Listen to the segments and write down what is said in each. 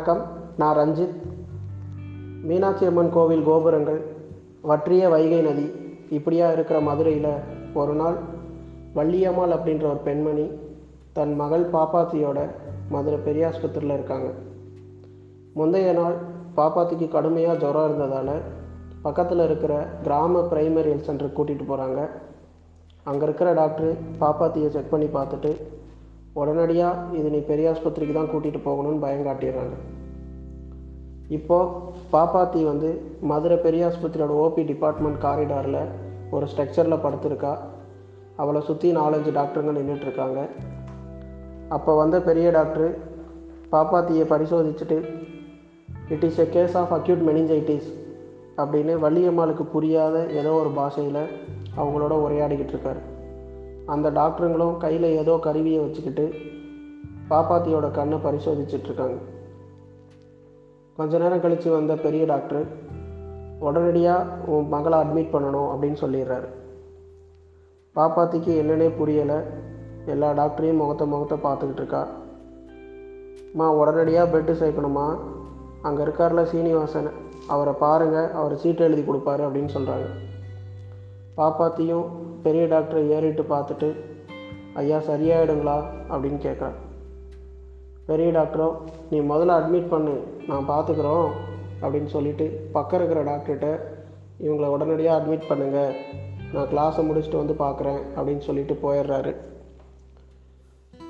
வணக்கம். நான் ரஞ்சித். மீனாட்சி அம்மன் கோவில் கோபுரங்கள் வற்றிய வைகை நதி இப்படியா இருக்கிற மதுரையில் ஒரு நாள் வள்ளியம்மாள் அப்படின்ற ஒரு பெண்மணி தன் மகள் பாப்பாத்தியோட மதுரை பெரியாஸ்பத்திரியில் இருக்காங்க. முந்தைய நாள் பாப்பாத்திக்கு கடுமையாக ஜுரம் இருந்ததால் பக்கத்தில் இருக்கிற கிராம பிரைமரி ஹெல்த் சென்டருக்கு கூட்டிகிட்டு போகிறாங்க அங்கே இருக்கிற டாக்டர் பாப்பாத்தியை செக் பண்ணி பார்த்துட்டு உடனடியாக இது நீ பெரிய ஆஸ்பத்திரிக்கு தான் கூட்டிகிட்டு போகணும்னு பயம் காட்டிடுறாங்க. இப்போது பாப்பாத்தி வந்து மதுரை பெரிய ஆஸ்பத்திரியோட ஓபி டிபார்ட்மெண்ட் காரிடாரில் ஒரு ஸ்ட்ரக்சரில் படுத்திருக்கா. அவளை சுற்றி நாலஞ்சு டாக்டருங்க நின்றுட்டுருக்காங்க அப்போ வந்த பெரிய டாக்டரு பாப்பாத்தியை பரிசோதிச்சுட்டு it is a case of acute meningitis அப்படின்னு வள்ளியம்மாளுக்கு புரியாத ஏதோ ஒரு பாஷையில் அவங்களோட உரையாடிக்கிட்டு இருக்காரு. அந்த டாக்டருங்களும் கையில் ஏதோ கருவியை வச்சுக்கிட்டு பாப்பாத்தியோட கண்ணை பரிசோதிச்சிட்ருக்காங்க. கொஞ்ச நேரம் கழித்து வந்த பெரிய டாக்டர் உடனடியாக உன் மகளை அட்மிட் பண்ணணும் அப்படின்னு சொல்லிடுறாரு. பாப்பாத்திக்கு என்னன்னே புரியலை. எல்லா டாக்டரையும் முகத்தை முகத்தை பார்த்துக்கிட்டு இருக்கா. உடனடியாக பெட்டு சேர்க்கணுமா? அங்கே இருக்கார்ல சீனிவாசன். அவரை பாருங்கள் அவர் சீட்டு எழுதி கொடுப்பாரு அப்படின்னு சொல்கிறாங்க பாப்பாத்தியும் பெரிய டாக்டரை ஏறிட்டு பார்த்துட்டு ஐயா சரியாயிடுங்களா? அப்படின்னு கேட்குறேன் பெரிய டாக்டரோ நீ முதல்ல அட்மிட் பண்ணு நான் பார்த்துக்குறோம் அப்படின்னு சொல்லிட்டு பக்கம் இருக்கிற டாக்டர்கிட்ட இவங்களை உடனடியாக அட்மிட் பண்ணுங்கள் நான் கிளாஸை முடிச்சுட்டு வந்து பார்க்குறேன் அப்படின்னு சொல்லிட்டு போயிடுறாரு.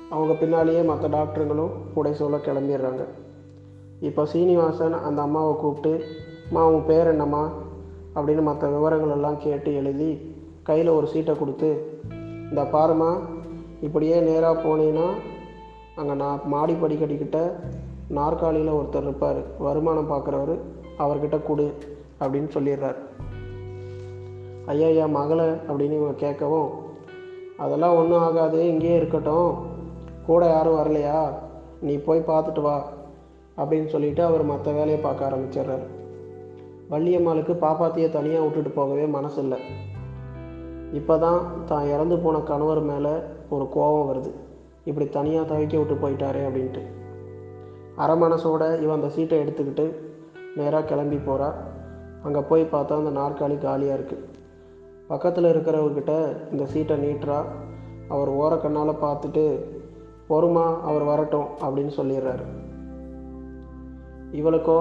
அவங்க பின்னாலேயே மற்ற டாக்டருங்களும் உடை சொல்ல கிளம்பிடுறாங்க. இப்போ சீனிவாசன் அந்த அம்மாவை கூப்பிட்டு அம்மா உன் பேர் என்னம்மா? அப்படின்னு மற்ற விவரங்கள் எல்லாம் கேட்டு எழுதி கையில் ஒரு சீட்டை கொடுத்து இந்த பாருமா இப்படியே நேராக போனீங்கன்னா அங்கே நான் மாடி படிக்கட்டிக்கிட்ட நாற்காலியில் ஒருத்தர் இருப்பார். வருமானம் பார்க்குறவர் அவர்கிட்ட கொடு அப்படின்னு சொல்லிடுறார். ஐயா ஐயா மகளை அப்படின்னு இவங்க கேட்கவும் அதெல்லாம் ஒன்றும் ஆகாது இங்கேயே இருக்கட்டும். கூட யாரும் வரலையா? நீ போய் பார்த்துட்டு வா அப்படின்னு சொல்லிட்டு அவர் மற்ற வேலையை பார்க்க ஆரம்பிச்சிடுறாரு. வள்ளியம்மாளுக்கு பாப்பாத்தியை தனியாக விட்டுட்டு போகவே மனசு இல்லை. இப்போ தான் தான் இறந்து போன கணவர் மேலே ஒரு கோபம் வருது. இப்படி தனியாக தவிக்க விட்டு போயிட்டாரே அப்படின்ட்டு. அரை மனசோட இவன் அந்த சீட்டை எடுத்துக்கிட்டு நேராக கிளம்பி போகிறா அங்கே போய் பார்த்தா அந்த நாற்காலி காலியாக இருக்குது பக்கத்தில் இருக்கிறவர்கிட்ட இந்த சீட்டை நீட்டுறா. அவர் ஓரக்கண்ணால் பார்த்துட்டு பொறுமா அவர் வரட்டும் அப்படின்னு சொல்லிடுறாரு. இவளுக்கோ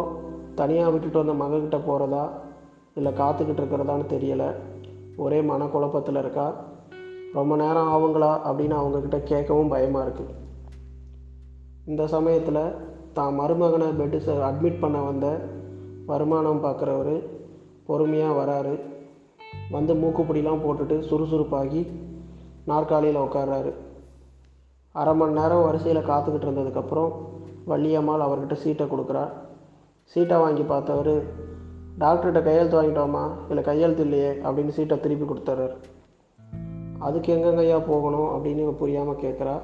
தனியாக விட்டுட்டு வந்த மகக்கிட்ட போகிறதா இல்லை காத்துக்கிட்டு இருக்கிறதான்னு தெரியலை. ஒரே மனக்குழப்பத்தில் இருக்கா? ரொம்ப நேரம் ஆகுங்களா? அப்படின்னு அவங்கக்கிட்ட கேட்கவும் பயமாக இருக்குது இந்த சமயத்தில் தான் மருமகனை பெட்டு அட்மிட் பண்ண வந்த வருமானம் பார்க்குறவர் பொறுமையாக வராரு. வந்து மூக்குப்பிடிலாம் போட்டுட்டு சுறுசுறுப்பாகி நாற்காலியில் உட்கார்றாரு. அரை மணி நேரம் வரிசையில் காத்துக்கிட்டு இருந்ததுக்கப்புறம் வள்ளியம்மாள் அவர்கிட்ட சீட்டை கொடுக்குறா. சீட்டை வாங்கி பார்த்தவர் டாக்டர்கிட்ட கையெழுத்து வாங்கிட்டோமா? இல்லை கையெழுத்து இல்லையே அப்படின்னு சீட்டை திருப்பி கொடுத்துட்றாரு. அதுக்கு எங்கெங்கையா போகணும் அப்படின்னு இவன் புரியாமல் கேட்குறா.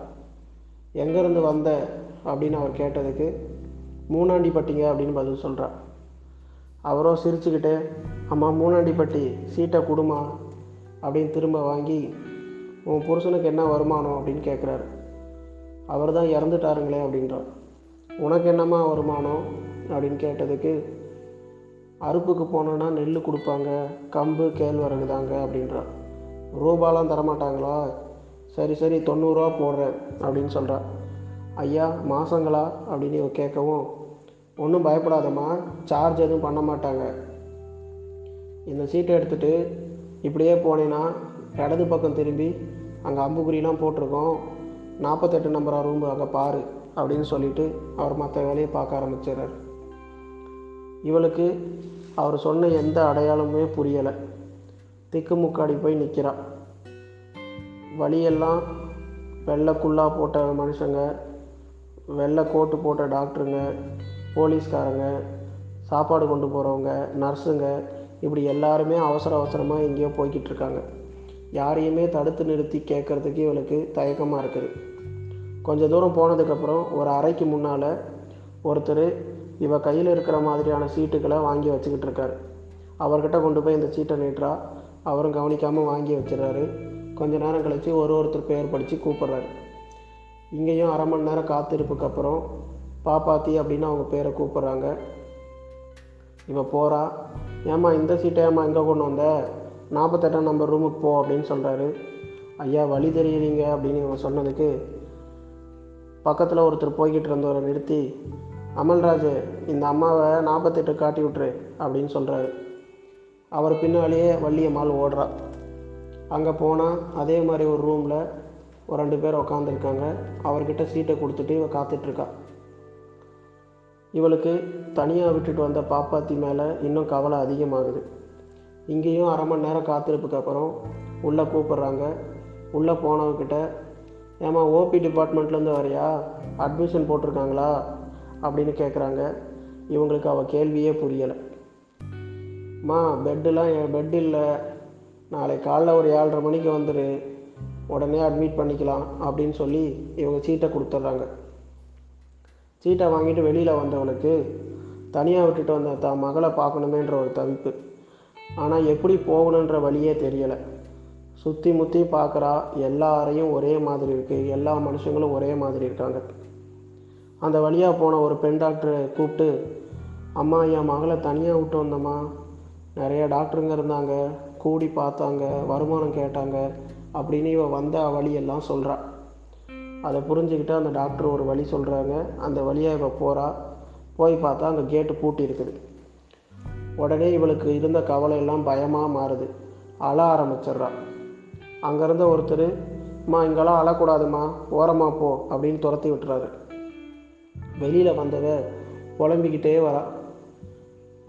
எங்கேருந்து வந்த அப்படின்னு அவர் கேட்டதுக்கு மூணாண்டிப்பட்டிங்க அப்படின்னு பதில் சொல்கிறா அவரோ சிரிச்சுக்கிட்டே அம்மா மூணாண்டிப்பட்டி சீட்டை கொடுமா அப்படின்னு திரும்ப வாங்கி உன் புருஷனுக்கு என்ன வருமானம்? அப்படின்னு கேட்குறாரு. அவர் தான் இறந்துட்டாருங்களே அப்படின்றார். உனக்கு என்னம்மா வருமானம்? அப்படின்னு கேட்டதுக்கு அறுப்புக்கு போனோன்னா நெல் கொடுப்பாங்க கம்பு கேழ்வரகு தாங்க அப்படின்றா. ரூபாலாம் தரமாட்டாங்களா? சரி சரி தொண்ணூறுரூவா போடுறேன் அப்படின்னு சொல்கிறா ஐயா மாதங்களா அப்படின்னு இவ கேட்கவும் ஒன்றும் பயப்படாதம்மா சார்ஜ் எதுவும் பண்ண மாட்டாங்க. இந்த சீட்டை எடுத்துகிட்டு இப்படியே போனேன்னா இடது பக்கம் திரும்பி அங்கே அம்புக்குறிலாம் போட்டிருக்கோம். நாற்பத்தெட்டு நம்பரா ரூம் அங்கே பாரு அப்படின்னு சொல்லிவிட்டு அவர் மற்ற வேலையை பார்க்க ஆரம்பிச்சிடுறார். இவளுக்கு அவர் சொன்ன எந்த அடையாளமுமே புரியலை. திக்குமுக்காடி போய் நிற்கிறாள் வழியெல்லாம் வெள்ளைக்குள்ளா போட்ட மனுஷங்க வெள்ளை கோட்டு போட்ட டாக்டருங்க போலீஸ்காரங்க சாப்பாடு கொண்டு போகிறவங்க நர்ஸுங்க இப்படி எல்லாருமே அவசர அவசரமாக எங்கேயோ போய்கிட்டு இருக்காங்க. யாரையுமே தடுத்து நிறுத்தி கேட்குறதுக்கு இவளுக்கு தயக்கமாக இருக்குது. கொஞ்ச தூரம் போனதுக்கப்புறம் ஒரு அறைக்கு முன்னால் ஒருத்தர் இவள் கையில் இருக்கிற மாதிரியான சீட்டுகளை வாங்கி வச்சுக்கிட்டு இருக்காரு. அவர்கிட்ட கொண்டு போய் இந்த சீட்டை நீட்டுறா. அவரும் கவனிக்காமல் வாங்கி வச்சிடுறாரு. கொஞ்ச நேரம் கழித்து ஒரு ஒருத்தர் பெயர் படித்து கூப்பிட்றாரு. இங்கேயும் அரை மணி நேரம் காத்திருப்புக்கு அப்புறம் பாப்பாத்தி அப்படின்னு அவங்க பேரை கூப்பிட்றாங்க. இவள் போகிறா ஏம்மா இந்த சீட்டை ஏம்மா எங்கே கொண்டு வந்த? நாற்பத்தெட்டாம் நம்பர் ரூமுக்கு போ அப்படின்னு சொல்கிறாரு ஐயா வழி தெரியுறீங்க அப்படின்னு இவன் சொன்னதுக்கு பக்கத்தில் ஒருத்தர் போய்கிட்டு இருந்தவரை நிறுத்தி அமல்ராஜ் இந்த அம்மாவை நாற்பத்தெட்டு காட்டி விட்டுரு அப்படின்னு சொல்கிறாரு அவர் பின்னாலேயே வள்ளியம்மாள் ஓடுறா. அங்கே போனால் அதே மாதிரி ஒரு ரூமில் ஒரு ரெண்டு பேர் உக்காந்துருக்காங்க. அவர்கிட்ட சீட்டை கொடுத்துட்டு இவ காத்துட்ருக்கா. இவளுக்கு தனியாக விட்டுட்டு வந்த பாப்பாத்தி மேலே இன்னும் கவலை அதிகமாகுது. இங்கேயும் அரை மணி நேரம் காத்திருப்புக்கு அப்புறம் உள்ளே கூப்பிட்றாங்க. உள்ளே போனவகிட்ட ஏம்மா ஓபி டிபார்ட்மெண்ட்லேருந்து வரியா அட்மிஷன் போட்டிருக்காங்களா? அப்படின்னு கேட்குறாங்க இவங்களுக்கு அவள் கேள்வியே புரியலை. அம்மா பெட்டெலாம் என் பெட் இல்லை. நாளை காலைல ஒரு ஏழரை மணிக்கு வந்துடு உடனே அட்மிட் பண்ணிக்கலாம் அப்படின்னு சொல்லி இவங்க சீட்டை கொடுத்துட்றாங்க சீட்டை வாங்கிட்டு வெளியில் வந்தவனுக்கு தனியாக விட்டுட்டு வந்த தான் மகளை பார்க்கணுமேன்ற ஒரு தவிப்பு. ஆனால் எப்படி போகணுன்ற வழியே தெரியலை. சுற்றி முற்றி பார்க்குறா எல்லாரையும் ஒரே மாதிரி இருக்குது எல்லா மனுஷங்களும் ஒரே மாதிரி இருக்காங்க. அந்த வழியாக போன ஒரு பெண் டாக்டரை கூப்பிட்டு அம்மா என் மகளை தனியாக விட்டு வந்தம்மா. நிறைய டாக்டருங்க இருந்தாங்க. கூடி பார்த்தாங்க. வருமானம் கேட்டாங்க. அப்படின்னு இவ வந்த வழியெல்லாம் சொல்கிறா அதை புரிஞ்சுக்கிட்டு அந்த டாக்டர் ஒரு வழி சொல்கிறாங்க அந்த வழியாக இவள் போகிறா போய் பார்த்தா அங்கே கேட்டு பூட்டி இருக்குது. உடனே இவளுக்கு இருந்த கவலை எல்லாம் பயமாக மாறுது. அழ ஆரம்பிச்சிட்றா. அங்கேருந்த ஒருத்தர் அம்மா இங்கெல்லாம் அழக்கூடாதும்மா. ஓரமாக போ. அப்படின்னு துரத்தி விட்டுறாரு. வெளியில் வந்தவ புலம்பிக்கிட்டே வரா.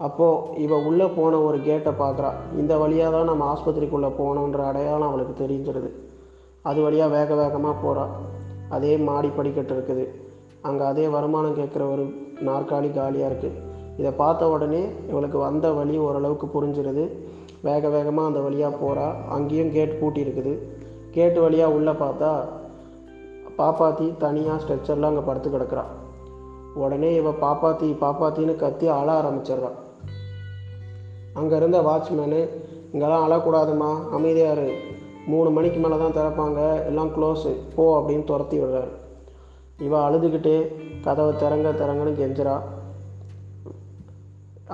அப்போது இவ உள்ளே போன ஒரு கேட்டை பார்க்குறா இந்த வழியாக தான் நம்ம ஆஸ்பத்திரிக்குள்ளே போகணுன்ற அடையாளம் அவளுக்கு தெரிஞ்சிருது. அது வழியாக வேக வேகமாக போகிறா அதே மாடி படிக்கட்டு இருக்குது. அங்கே அதே வருமானம் கேட்குற ஒரு நாற்காலி காலியாக இருக்குது இதை பார்த்த உடனே இவளுக்கு வந்த வழி ஓரளவுக்கு புரிஞ்சிருது. வேக வேகமாக அந்த வழியாக போகிறா அங்கேயும் கேட் பூட்டி இருக்குது. கேட்டு வழியாக உள்ளே பார்த்தா பாப்பாத்தி தனியாக ஸ்ட்ரெச்சரில் அங்கே படுத்து கிடக்குறா. உடனே இவ பாப்பாத்தி பாப்பாத்தின்னு கத்தி அழ ஆரம்பிச்சிடுறான் அங்கே இருந்த வாட்ச்மேனு இங்கெல்லாம் அழக்கூடாதும்மா அமைதியாரு மூணு மணிக்கு மேலே தான் திறப்பாங்க எல்லாம் க்ளோஸு போ அப்படின்னு துரத்தி விடுறாரு. இவ அழுதுகிட்டே கதவை திறங்க திறங்கன்னு கெஞ்சிரா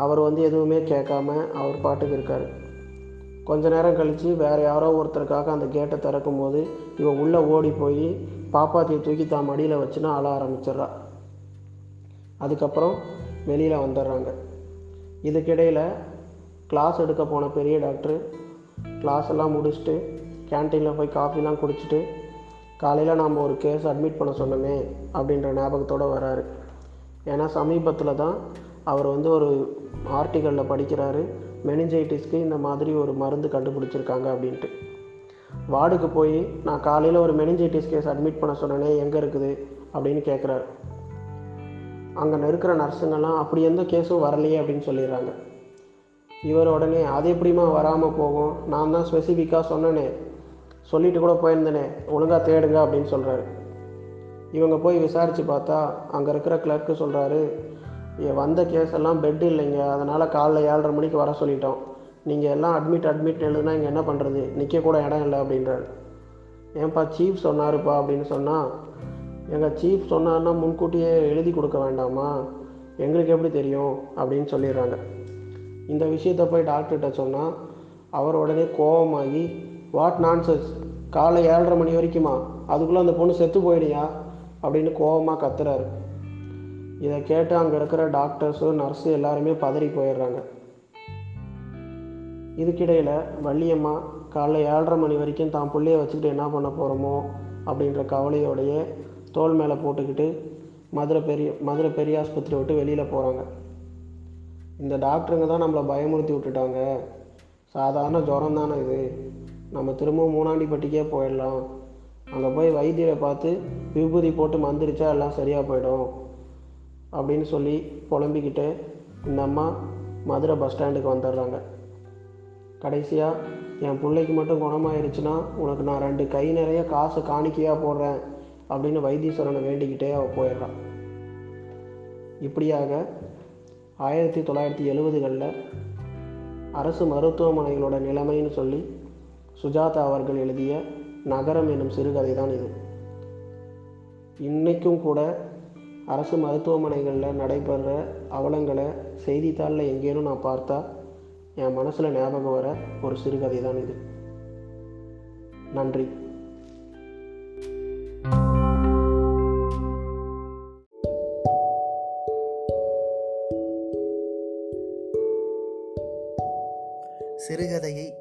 அவர் வந்து எதுவுமே கேட்காம அவர் பாட்டுக்கு இருக்கார். கொஞ்ச நேரம் கழித்து வேறு யாரோ ஒருத்தருக்காக அந்த கேட்டை திறக்கும் போது இவ உள்ளே ஓடி போய் பாப்பாத்தியை தூக்கி தான் மடியில் வச்சுன்னா அழ ஆரம்பிச்சிடுறா. அதுக்கப்புறம் வெளியில் வந்துடுறாங்க. இதுக்கிடையில் கிளாஸ் எடுக்க போன பெரிய டாக்டரு கிளாஸ் எல்லாம் முடிச்சுட்டு கேன்டீனில் போய் காஃபிலாம் குடிச்சிட்டு காலையில் நாம் ஒரு கேஸ் அட்மிட் பண்ண சொன்னோமே அப்படின்ற ஞாபகத்தோடு வராரு. ஏன்னா சமீபத்தில் தான் அவர் வந்து ஒரு ஆர்டிக்கலில் படிக்கிறாரு மெனிஞ்சைட்டிஸ்க்கு இந்த மாதிரி ஒரு மருந்து கண்டுபிடிச்சிருக்காங்க அப்படின்ட்டு. வார்டுக்கு போய் நான் காலையில் ஒரு மெனிஞ்சைட்டிஸ் கேஸ் அட்மிட் பண்ண சொன்னேனே எங்கே இருக்குது? அப்படின்னு கேட்குறாரு அங்கே இருக்கிற நர்ஸுங்கெல்லாம் அப்படி எந்த கேஸும் வரலையே அப்படின்னு சொல்லிடுறாங்க. இவர் உடனே அது எப்படிம்மா வராமல் போகும்? நான் தான் ஸ்பெசிஃபிக்காக சொன்னேனே. சொல்லிட்டு கூட போயிருந்தேனே. ஒழுங்காக தேடுங்க அப்படின்னு சொல்கிறாரு இவங்க போய் விசாரித்து பார்த்தா அங்கே இருக்கிற கிளர்க்கு சொல்கிறாரு வந்த கேஸ் எல்லாம் பெட் இல்லைங்க. அதனால் காலைல ஏழரை மணிக்கு வர சொல்லிட்டோம். நீங்கள் எல்லாம் அட்மிட் அட்மிட் எழுதுனா இங்கே என்ன பண்ணுறது நிற்க கூட இடம் இல்லை அப்படின்றாரு. ஏன்பா சீஃப் சொன்னாருப்பா அப்படின்னு சொன்னால் எங்கள் சீஃப் சொன்னான்னா முன்கூட்டியே எழுதி கொடுக்க வேண்டாமா? எங்களுக்கு எப்படி தெரியும்? அப்படின்னு சொல்லிடுறாங்க. இந்த விஷயத்தை போய் டாக்டர்கிட்ட சொன்னால் அவர் உடனே கோபமாகி வாட் நான்சென்ஸ் காலை ஏழரை மணி வரைக்குமா? அதுக்குள்ளே அந்த பொண்ணு செத்து போயிடுயா? அப்படின்னு கோபமாக கத்துறாரு. இதை கேட்டு அங்கே இருக்கிற டாக்டர்ஸு நர்ஸு எல்லாருமே பதறி போயிடுறாங்க. இதுக்கிடையில் வள்ளியம்மா காலைல ஏழரை மணி வரைக்கும் தான் பிள்ளைய வச்சுக்கிட்டு என்ன பண்ண போகிறோமோ அப்படின்ற கவலையோடையே தோல் மேலே போட்டுக்கிட்டு மதுரை பெரிய மதுரை பெரிய ஆஸ்பத்திரி விட்டு வெளியில் போகிறாங்க இந்த டாக்டருங்க தான் நம்மளை பயமுறுத்தி விட்டுட்டாங்க. சாதாரண ஜுரம் தானே இது. நம்ம திரும்பவும் மூணாண்டிப்பட்டிக்கே போயிடலாம். அங்கே போய் வைத்தியரை பார்த்து விபூதி போட்டு மந்திரிச்சா எல்லாம் சரியாக போயிடும் அப்படின்னு சொல்லி புலம்பிக்கிட்டு இந்த அம்மா மதுரை பஸ் ஸ்டாண்டுக்கு வந்துடுறாங்க. கடைசியாக என் பிள்ளைக்கு மட்டும் குணமாயிருச்சுன்னா உனக்கு நான் ரெண்டு கை நிறைய காசு காணிக்கையாக போடுறேன். அப்படின்னு வைத்தீஸ்வரனை வேண்டிக்கிட்டே அவள் போயிடுறான். இப்படியாக ஆயிரத்தி தொள்ளாயிரத்தி எழுபதுகளில் அரசு மருத்துவமனைகளோட நிலைமைன்னு சொல்லி சுஜாதா அவர்கள் எழுதிய நகரம் என்னும் சிறுகதை தான் இது. இன்றைக்கும் கூட அரசு மருத்துவமனைகளில் நடைபெற அவலங்களை செய்தித்தாளில் எங்கேனும் நான் பார்த்தா என் மனசில் ஞாபகம் வர ஒரு சிறுகதை தான் இது. நன்றி.